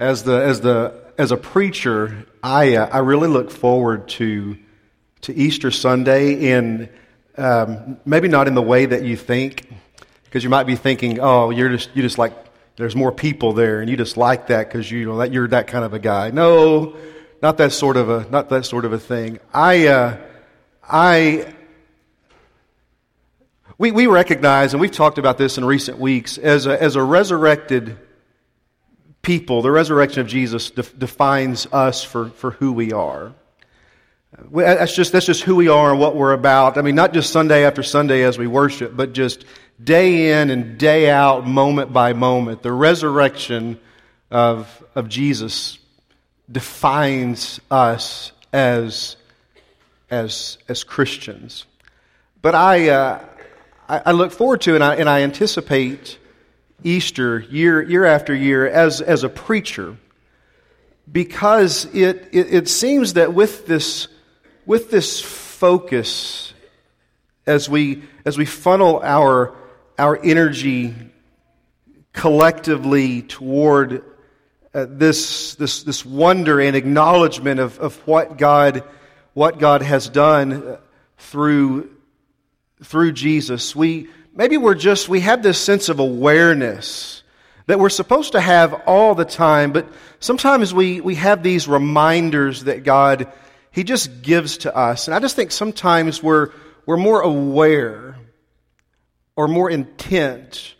as the as the as a preacher, I uh, I really look forward to to Easter Sunday in um, maybe not in the way that you think, because you might be thinking, oh, you're just you just like there's more people there, and you just like that because you know that you're that kind of a guy. No, not that sort of a not that sort of a thing. I uh, I we, we recognize, and we've talked about this in recent weeks, as a, as a resurrected people, the resurrection of Jesus de- defines us for, for who we are. That's just, that's just who we are and what we're about. I mean, not just Sunday after Sunday as we worship, but just day in and day out, moment by moment. The resurrection of, of Jesus defines us as, as, as Christians. But I, uh, I, I look forward to and I, and I anticipate Easter year, year after year as, as a preacher because it, it, it seems that with this, with this focus, as we, as we funnel our, our energy collectively toward uh, this, this, this wonder and acknowledgement of, of what, God, what God has done through through Jesus, we maybe we're just we have this sense of awareness that we're supposed to have all the time, but sometimes we, we have these reminders that God He just gives to us. And I just think sometimes we're we're more aware or more intent.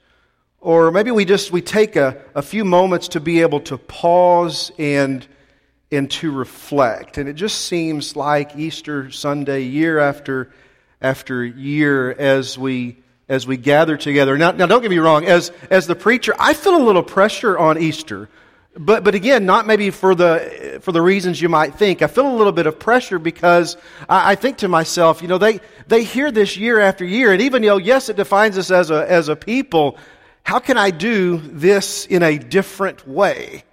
Or maybe we just we take a, a few moments to be able to pause and and to reflect. And it just seems like Easter Sunday, year after after year as we as we gather together. Now, now don't get me wrong, as as the preacher, I feel a little pressure on Easter. But, but again, not maybe for the, for the reasons you might think. I feel a little bit of pressure because I, I think to myself, you know, they, they hear this year after year, and even, know, yes, it defines us as a, as a people. How can I do this in a different way?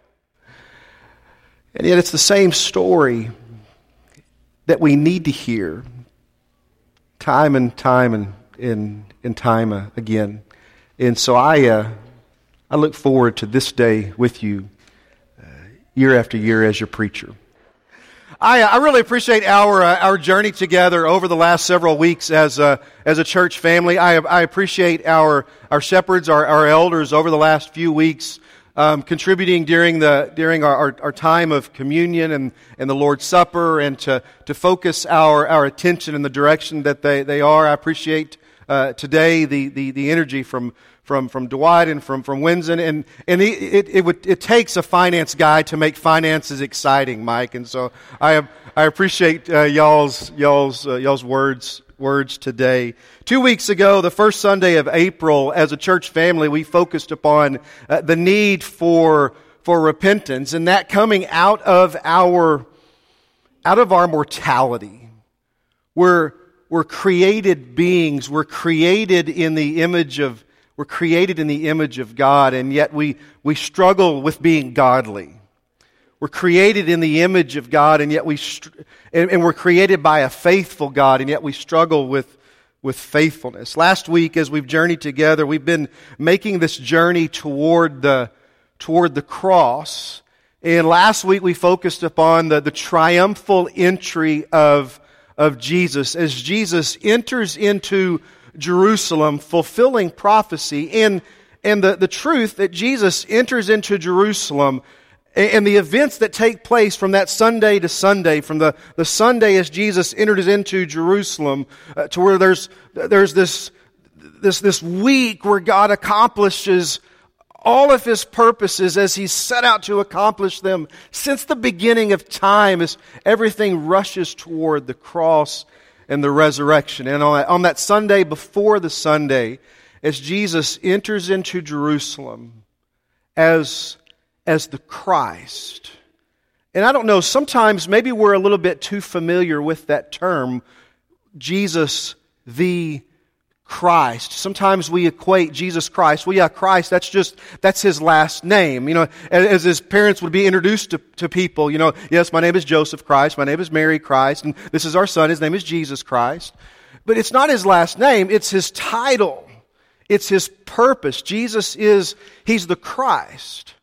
And yet it's the same story that we need to hear time and time and, and, and time uh, again. And so I, uh, I look forward to this day with you uh, year after year as your preacher. I, uh, I really appreciate our, uh, our journey together over the last several weeks as a, as a church family. I, I appreciate our, our shepherds, our, our elders over the last few weeks um, contributing during, the, during our, our, our, time of communion and, and the Lord's Supper and to, to focus our, our attention in the direction that they, they are. I appreciate uh, today the, the, the energy from, from, from Dwight and from, from Winsen. And, and it, it, it, would, it takes a finance guy to make finances exciting, Mike. And so I, I appreciate uh, y'all's, y'all's, uh, y'all's words words today. Two weeks ago, the first Sunday of April, as a church family, we focused upon uh, the need for, for repentance and that coming out of our, out of our mortality. We're, we're created beings. We're created in the image of, we're created in the image of God, and yet we, we struggle with being godly. We're created in the image of God, and yet we, and, and we're created by a faithful God, and yet we struggle with, with faithfulness. Last week, as we've journeyed together, we've been making this journey toward the, toward the cross. And last week, we focused upon the, the triumphal entry of, of Jesus as Jesus enters into Jerusalem, fulfilling prophecy. And, and the, the truth that Jesus enters into Jerusalem and the events that take place from that Sunday to Sunday, from the, the Sunday as Jesus enters into Jerusalem, uh, to where there's, there's this, this, this week where God accomplishes all of his purposes as he set out to accomplish them since the beginning of time as everything rushes toward the cross and the resurrection. And on that, Sunday before the Sunday, as Jesus enters into Jerusalem as as the Christ. And I don't know, sometimes maybe we're a little bit too familiar with that term, Jesus the Christ. Sometimes we equate Jesus Christ. Well, yeah, Christ, that's just, that's his last name. You know, as his parents would be introduced to, to people, you know, yes, my name is Joseph Christ, my name is Mary Christ, and this is our son, his name is Jesus Christ. But it's not his last name, it's his title. It's his purpose. Jesus is, he's the Christ.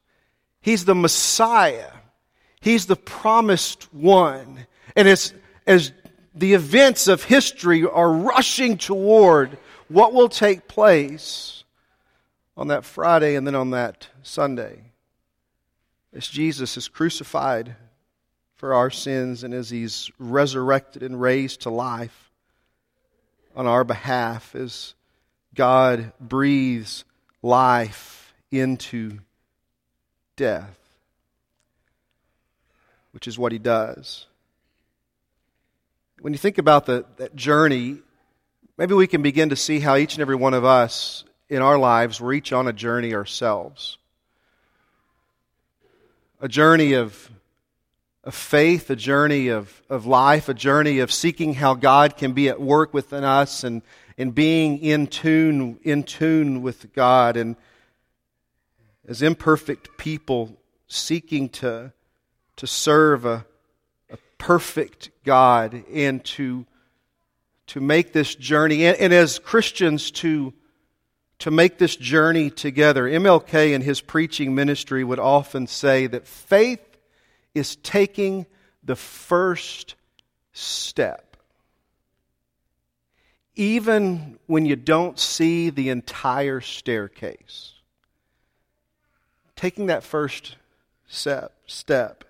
He's the Messiah. He's the promised one. And as, as the events of history are rushing toward what will take place on that Friday and then on that Sunday, as Jesus is crucified for our sins and as he's resurrected and raised to life on our behalf, as God breathes life into death, which is what he does. When you think about the, that journey, maybe we can begin to see how each and every one of us in our lives, we're each on a journey ourselves. A journey of, of faith, a journey of, of life, a journey of seeking how God can be at work within us and, and being in tune, in tune with God. And as imperfect people seeking to, to serve a, a perfect God and to, to make this journey, and, and as Christians to, to make this journey together. MLK in his preaching ministry would often say that faith is taking the first step. Even when you don't see the entire staircase taking that first step. step.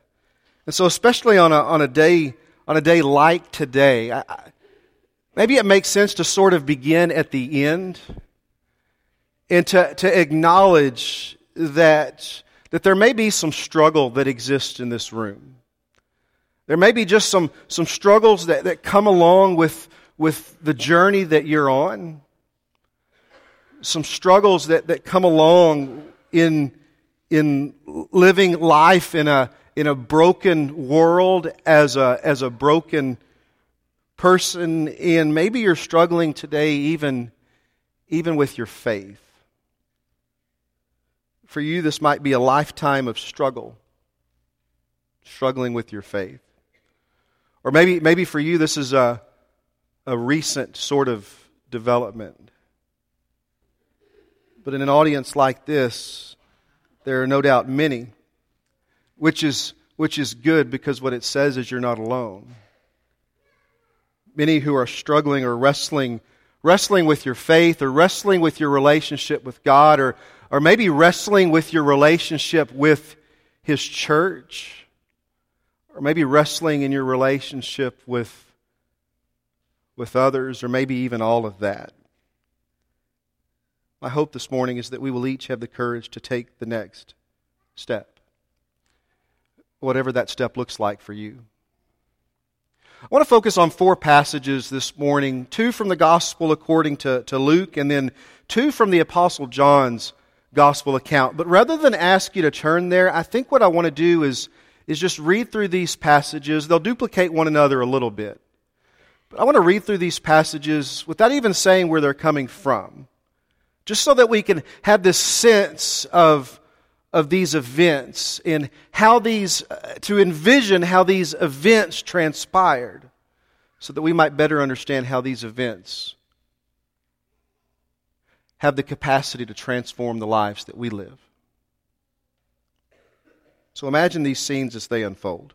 And so, especially on a, on a day on a day like today, I, maybe it makes sense to sort of begin at the end and to, to acknowledge that, that there may be some struggle that exists in this room. There may be just some, some struggles that, that come along with, with the journey that you're on. Some struggles that, that come along in, in living life in a, in a broken world as a, as a broken person, and maybe you're struggling today even, even with your faith. For you, this might be a lifetime of struggle, struggling with your faith. Or maybe, maybe for you, this is a, a recent sort of development. But in an audience like this, there are no doubt many, which is, which is good because what it says is you're not alone. Many who are struggling or wrestling, wrestling with your faith or wrestling with your relationship with God or, or maybe wrestling with your relationship with His church or maybe wrestling in your relationship with, with others or maybe even all of that. My hope this morning is that we will each have the courage to take the next step, whatever that step looks like for you. I want to focus on four passages this morning two from the Gospel according to, to Luke, and then two from the Apostle John's Gospel account. But rather than ask you to turn there, I think what I want to do is, is just read through these passages. They'll duplicate one another a little bit. But I want to read through these passages without even saying where they're coming from just so that we can have this sense of, of these events and how these, uh, to envision how these events transpired, so that we might better understand how these events have the capacity to transform the lives that we live. So imagine these scenes as they unfold.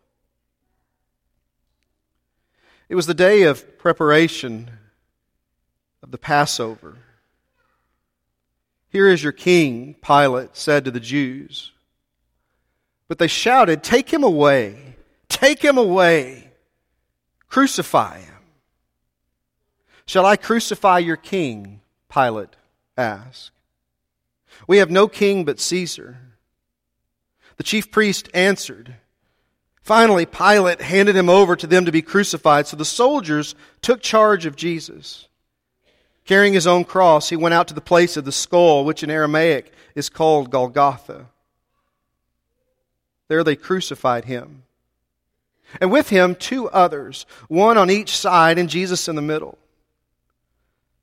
It was the day of preparation of the Passover. Here is your king, Pilate said to the Jews. But they shouted, Take him away! Take him away! Crucify him! Shall I crucify your king? Pilate asked. We have no king but Caesar. The chief priest answered. Finally, Pilate handed him over to them to be crucified, so the soldiers took charge of Jesus. Carrying his own cross, he went out to the place of the skull, which in Aramaic is called Golgotha. There they crucified him. And with him, two others, one on each side and Jesus in the middle.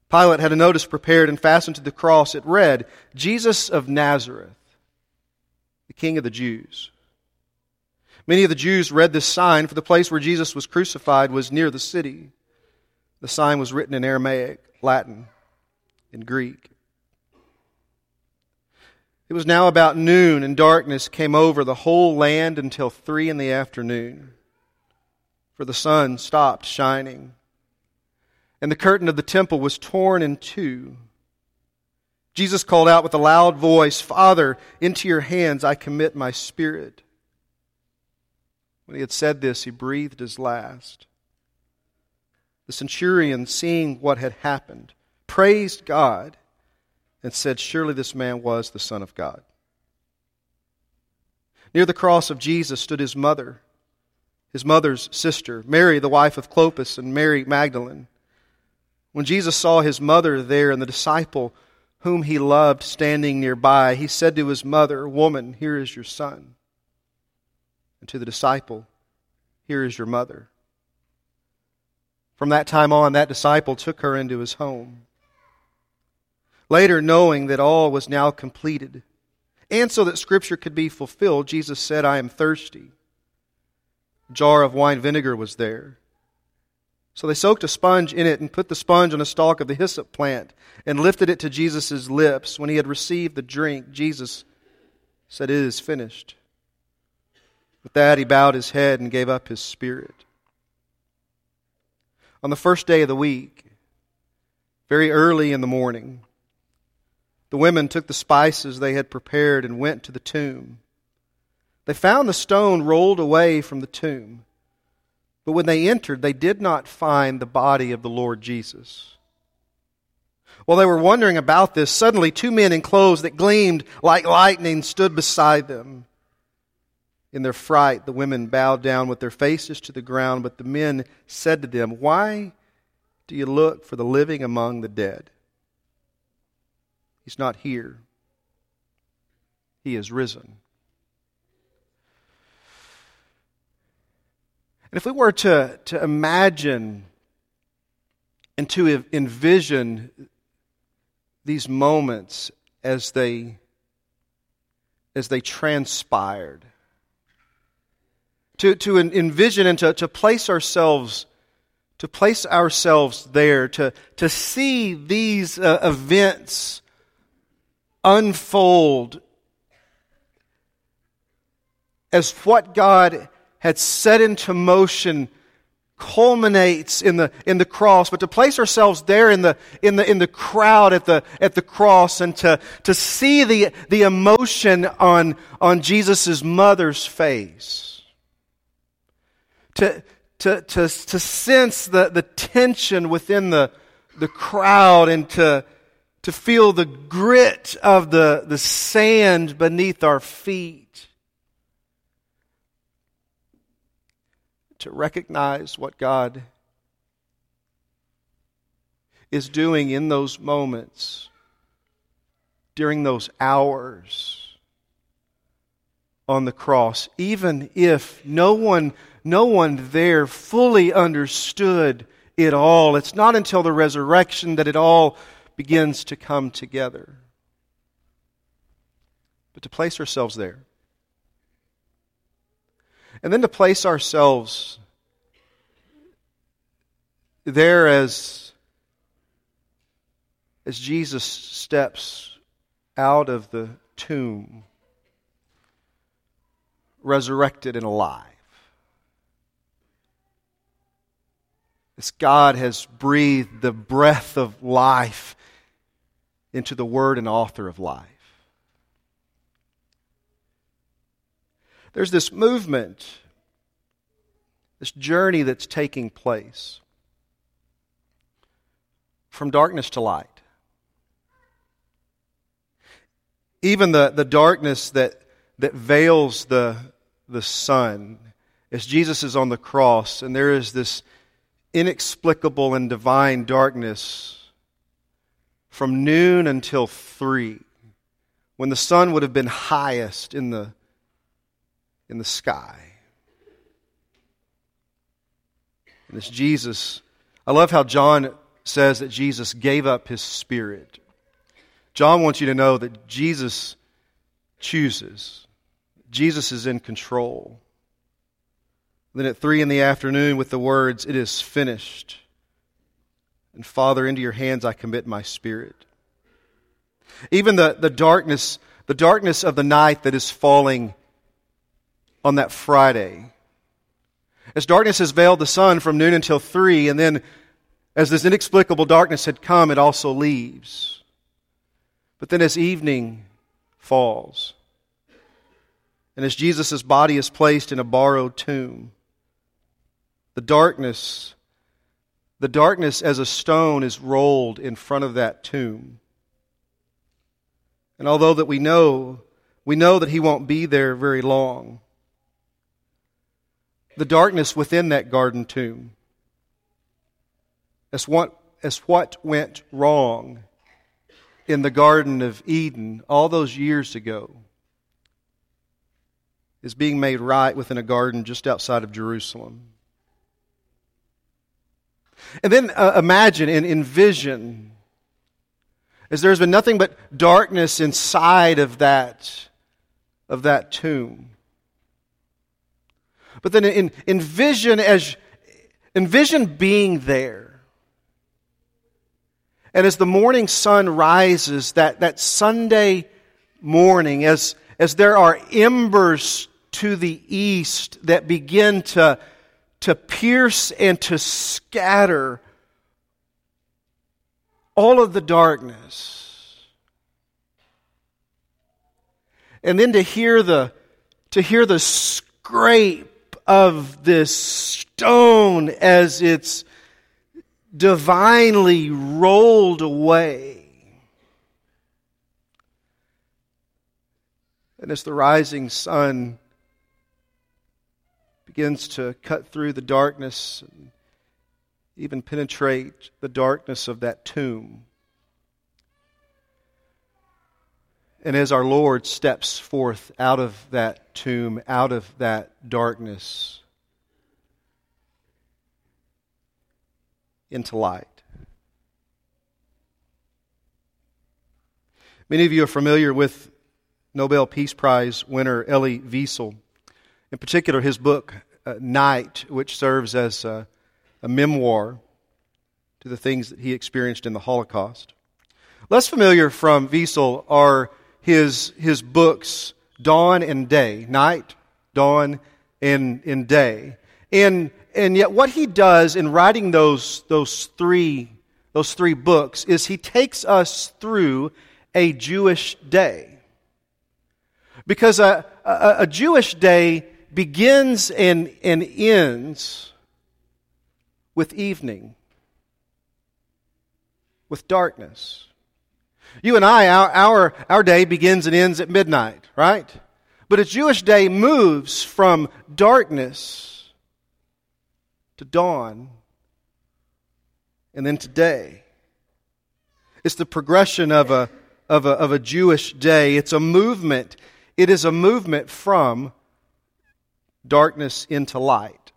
Pilate had a notice prepared and fastened to the cross. It read, Jesus of Nazareth, the King of the Jews. Many of the Jews read this sign, for the place where Jesus was crucified was near the city. The sign was written in Aramaic, Latin, and Greek. It was now about noon, and darkness came over the whole land until three in the afternoon, for the sun stopped shining. And the curtain of the temple was torn in two. Jesus called out with a loud voice, Father, into your hands I commit my spirit. When he had said this, he breathed his last. The centurion, seeing what had happened, praised God and said, Surely this man was the Son of God. Near the cross of Jesus stood his mother, his mother's sister, Mary, the wife of Clopas, and Mary Magdalene. When Jesus saw his mother there and the disciple whom he loved standing nearby, he said to his mother, Woman, here is your son. And to the disciple, Here is your mother. From that time on, that disciple took her into his home. Later, knowing that all was now completed, and so that Scripture could be fulfilled, Jesus said, I am thirsty. A jar of wine vinegar was there. So they soaked a sponge in it and put the sponge on a stalk of the hyssop plant and lifted it to Jesus' lips. When he had received the drink, Jesus said, It is finished. With that, he bowed his head and gave up his spirit. On the first day of the week, very early in the morning, the women took the spices they had prepared and went to the tomb. They found the stone rolled away from the tomb. But when they entered, they did not find the body of the Lord Jesus. While they were wondering about this, suddenly two men in clothes that gleamed like lightning stood beside them. In their fright, the women bowed down with their faces to the ground, but the men said to them, Why do you look for the living among the dead? He's not here, he is risen. And if we were to, to imagine and to envision these moments as they, as they transpired, to, to envision and to, to place ourselves to place ourselves there, to, to see these uh, events unfold as what God had set into motion culminates in the, in the cross, but to place ourselves there in the, in the, in the crowd at the, at the cross and to, to see the, the emotion on, on Jesus' mother's face. To, to, to, to sense the, the tension within the, the crowd and to, to feel the grit of the, the sand beneath our feet. To recognize what God is doing in those moments, during those hours on the cross, even if no one, no one there fully understood it all. It's not until the resurrection that it all begins to come together. But to place ourselves there and then to place ourselves there as, as Jesus steps out of the tomb, resurrected and alive. As God has breathed the breath of life into the Word and author of life. There's this movement, this journey that's taking place from darkness to light. Even the, the darkness that, that veils the, the sun, as Jesus is on the cross, and there is this inexplicable and divine darkness from noon until three, when the sun would have been highest in the in the sky. And it's Jesus. I love how John says that Jesus gave up his spirit. John wants you to know that Jesus chooses, Jesus is in control. Then at three in the afternoon, with the words, It is finished. And Father, into your hands I commit my spirit. Even the, the darkness the darkness of the night that is falling on that Friday. As darkness has veiled the sun from noon until three, and then as this inexplicable darkness had come, it also leaves. But then as evening falls, and as Jesus' body is placed in a borrowed tomb, the darkness, the darkness as a stone is rolled in front of that tomb. And although that we know, we know that he won't be there very long. The darkness within that garden tomb, as what, as what went wrong in the Garden of Eden all those years ago, is being made right within a garden just outside of Jerusalem. And then uh, imagine and envision as there's been nothing but darkness inside of that, of that tomb. But then in, envision as envision being there. And as the morning sun rises, that, that Sunday morning, as, as there are embers to the east that begin to, to pierce and to scatter all of the darkness. And then to hear the to hear the scrape of this stone as it's divinely rolled away. And as the rising sun begins to cut through the darkness and even penetrate the darkness of that tomb. And as our Lord steps forth out of that tomb, out of that darkness, into light. Many of you are familiar with Nobel Peace Prize winner Elie Wiesel. In particular, his book, Night, which serves as a, a memoir to the things that he experienced in the Holocaust. Less familiar from Wiesel are his, his books, Dawn and Day, Night, Dawn, and, and Day. And, and yet, what he does in writing those, those, three, those three books is he takes us through a Jewish day. Because a, a, a Jewish day begins and, and ends with evening, with darkness. You and I, our, our, our day begins and ends at midnight, right? But a Jewish day moves from darkness to dawn and then to day. It's the progression of a, of a, of a Jewish day. It's a movement. It is a movement from darkness into light.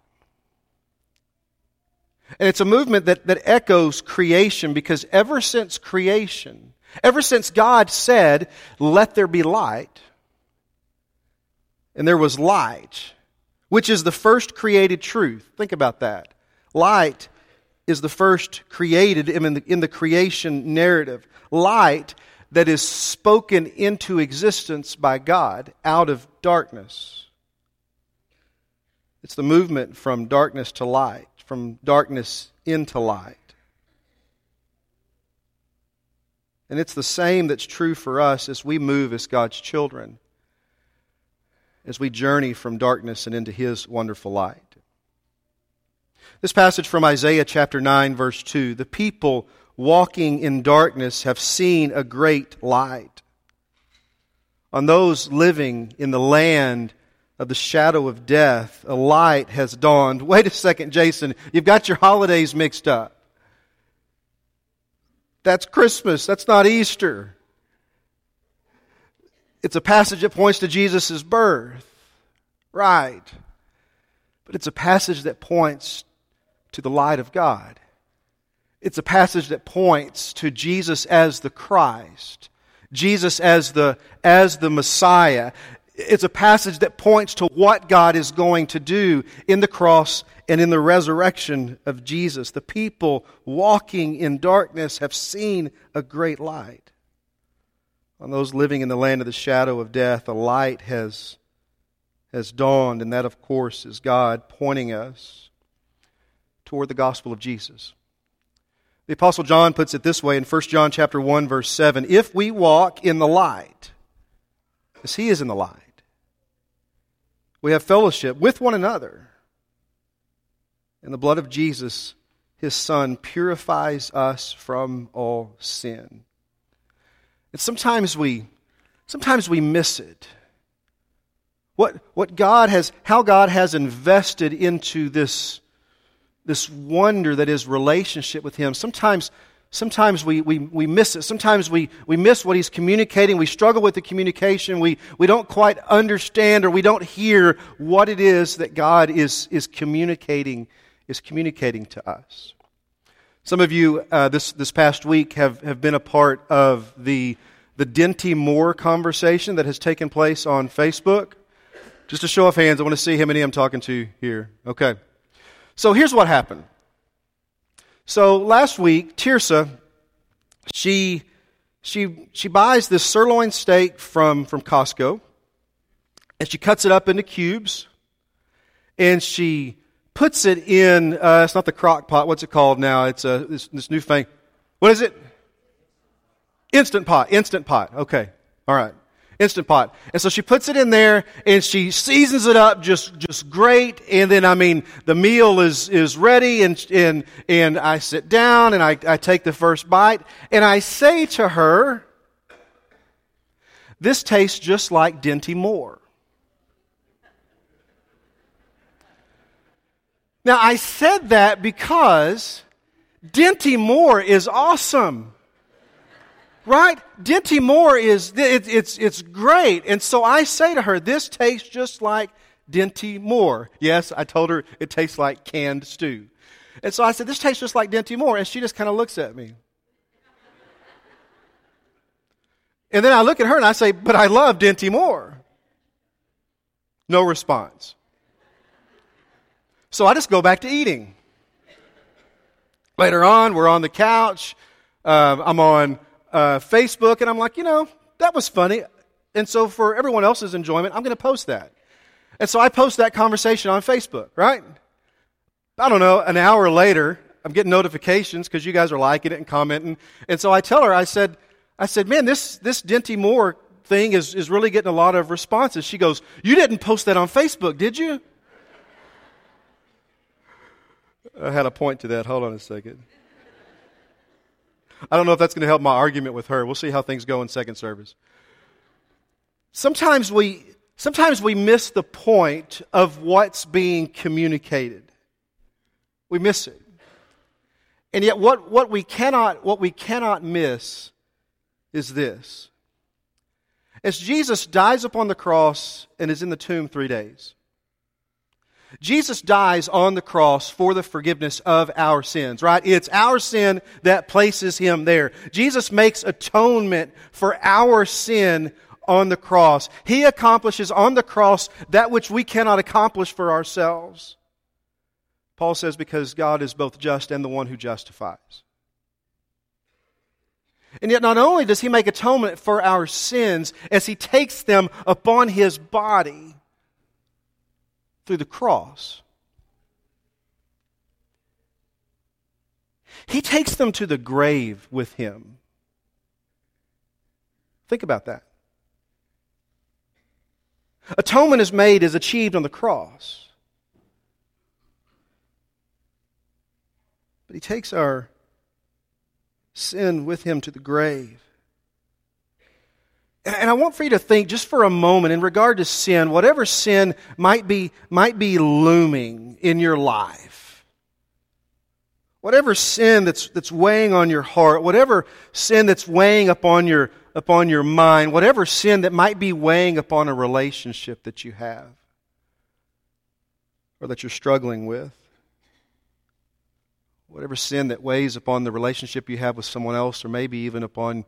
And it's a movement that, that echoes creation because ever since creation, ever since God said, Let there be light, and there was light, which is the first created truth. Think about that. Light is the first created in the, in the creation narrative. Light that is spoken into existence by God out of darkness. It's the movement from darkness to light, from darkness into light. And it's the same that's true for us as we move as God's children, as we journey from darkness and into His wonderful light. This passage from Isaiah chapter 9, verse 2 the people walking in darkness have seen a great light. On those living in the land of the shadow of death, a light has dawned. Wait a second, Jason. You've got your holidays mixed up. That's Christmas. That's not Easter. It's a passage that points to Jesus' birth. Right. But it's a passage that points to the light of God. It's a passage that points to Jesus as the Christ. Jesus as the, as the Messiah it's a passage that points to what God is going to do in the cross and in the resurrection of Jesus. The people walking in darkness have seen a great light. On those living in the land of the shadow of death, a light has, has dawned, and that, of course, is God pointing us toward the gospel of Jesus. The apostle John puts it this way in 1 John chapter 1 verse 7, if we walk in the light as he is in the light, we have fellowship with one another. And the blood of Jesus, his son, purifies us from all sin. And sometimes we sometimes we miss it. What, what God has, how God has invested into this this wonder that is relationship with Him. Sometimes, sometimes we, we, we miss it. Sometimes we, we miss what He's communicating. We struggle with the communication. We, we don't quite understand or we don't hear what it is that God is, is communicating, is communicating to us. Some of you uh, this, this past week have, have been a part of the, the Dinty Moore conversation that has taken place on Facebook. Just a show of hands, I want to see how many I'm talking to here. Okay. So here's what happened. So last week, Tirsa, she, she, she buys this sirloin steak from, from Costco, and she cuts it up into cubes, and she puts it in, uh, it's not the crock pot, what's it called now? It's a, this, this new thing. What is it? Instant pot, instant pot. Okay, all right. Instant Pot. And so she puts it in there and she seasons it up just, just great. And then, I mean, the meal is, is ready and, and, and I sit down and I, I take the first bite and I say to her, this tastes just like Dinty Moore. Now, I said that because Dinty Moore is awesome. Right? Dinty Moore is, it, it's, it's great. And so I say to her, this tastes just like Dinty Moore. Yes, I told her it tastes like canned stew. And so I said, this tastes just like Dinty Moore. And she just kind of looks at me. And then I look at her and I say, but I love Dinty Moore. No response. So I just go back to eating. Later on, we're on the couch. Um, I'm on uh, Facebook, and I'm like, you know, that was funny. And so for everyone else's enjoyment, I'm going to post that. And so I post that conversation on Facebook, right? I don't know, an hour later, I'm getting notifications because you guys are liking it and commenting. And so I tell her, I said, I said, man, this, this Dinty Moore thing is, is really getting a lot of responses. She goes, you didn't post that on Facebook, did you? I had a point to that. Hold on a second. I don't know if that's going to help my argument with her. We'll see how things go in second service. Sometimes we, sometimes we miss the point of what's being communicated. We miss it. And yet what, what we cannot, what we cannot miss is this. As Jesus dies upon the cross and is in the tomb three days, Jesus dies on the cross for the forgiveness of our sins, right? It's our sin that places him there. Jesus makes atonement for our sin on the cross. He accomplishes on the cross that which we cannot accomplish for ourselves. Paul says, because God is both just and the one who justifies. And yet, not only does he make atonement for our sins as he takes them upon his body, through the cross. He takes them to the grave with him. Think about that. Atonement is made, is achieved on the cross. But he takes our sin with him to the grave. And I want for you to think just for a moment in regard to sin, whatever sin might be, might be looming in your life. Whatever sin that's, that's weighing on your heart, whatever sin that's weighing upon your, upon your mind, whatever sin that might be weighing upon a relationship that you have or that you're struggling with, whatever sin that weighs upon the relationship you have with someone else or maybe even upon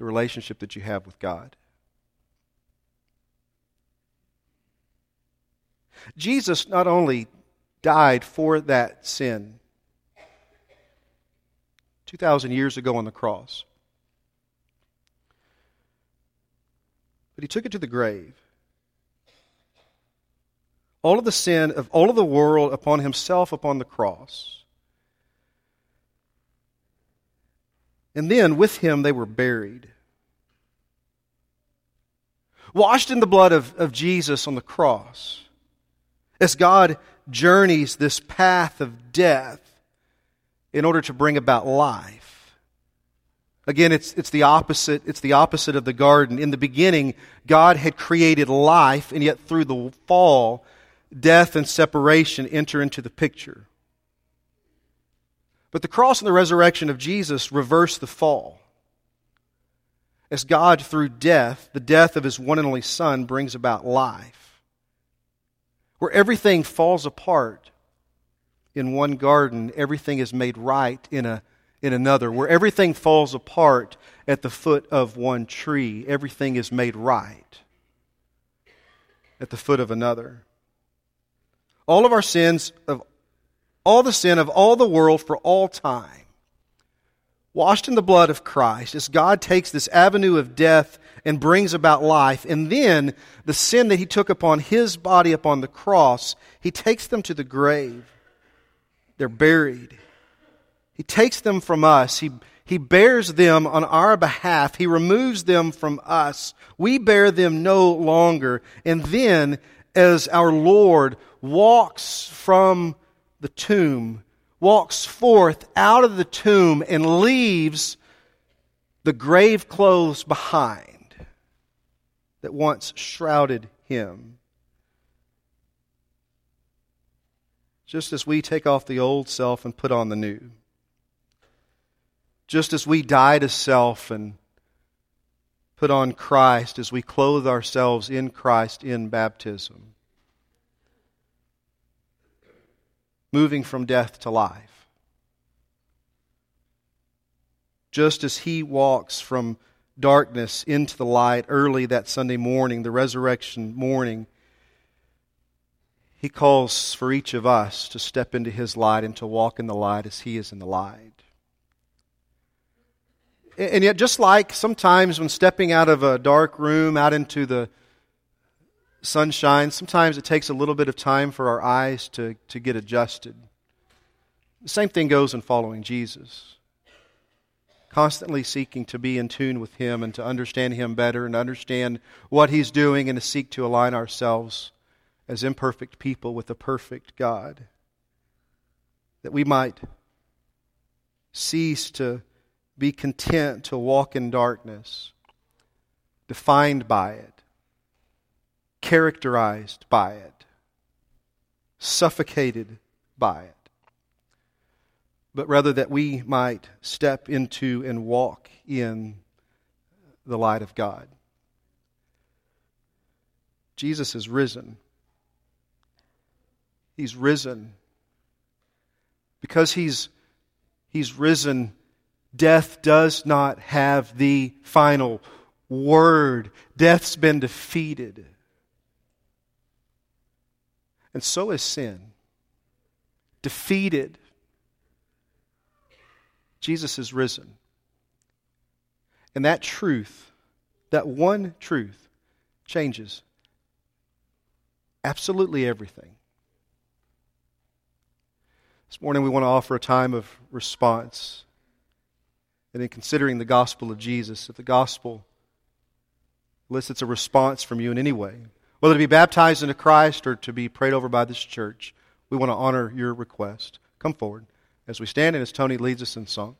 the relationship that you have with God. Jesus not only died for that sin 2,000 years ago on the cross, but he took it to the grave. All of the sin of all of the world upon himself upon the cross. And then with him they were buried. Washed in the blood of, of Jesus on the cross. As God journeys this path of death in order to bring about life. Again, it's, it's the opposite. It's the opposite of the garden. In the beginning, God had created life, and yet through the fall, death and separation enter into the picture. But the cross and the resurrection of Jesus reverse the fall. As God, through death, the death of his one and only Son, brings about life. Where everything falls apart in one garden, everything is made right in, a, in another. Where everything falls apart at the foot of one tree, everything is made right at the foot of another. All of our sins of all the sin of all the world for all time, washed in the blood of Christ, as God takes this avenue of death and brings about life, and then the sin that He took upon His body upon the cross, He takes them to the grave. They're buried. He takes them from us. He, he bears them on our behalf. He removes them from us. We bear them no longer. And then, as our Lord walks from the tomb, walks forth out of the tomb and leaves the grave clothes behind that once shrouded him. Just as we take off the old self and put on the new. Just as we die to self and put on Christ, as we clothe ourselves in Christ in baptism. Moving from death to life. Just as he walks from darkness into the light early that Sunday morning, the resurrection morning, he calls for each of us to step into his light and to walk in the light as he is in the light. And yet, just like sometimes when stepping out of a dark room out into the sunshine, sometimes it takes a little bit of time for our eyes to, to get adjusted. The same thing goes in following Jesus. Constantly seeking to be in tune with Him and to understand Him better and understand what He's doing and to seek to align ourselves as imperfect people with a perfect God. That we might cease to be content to walk in darkness, defined by it characterized by it, suffocated by it, but rather that we might step into and walk in the light of God. Jesus is risen. He's risen. Because he's, he's risen, death does not have the final word. Death's been defeated. And so is sin. Defeated. Jesus is risen. And that truth, that one truth, changes absolutely everything. This morning we want to offer a time of response. And in considering the gospel of Jesus, if the gospel elicits a response from you in any way, whether to be baptized into Christ or to be prayed over by this church, we want to honor your request. Come forward as we stand and as Tony leads us in song.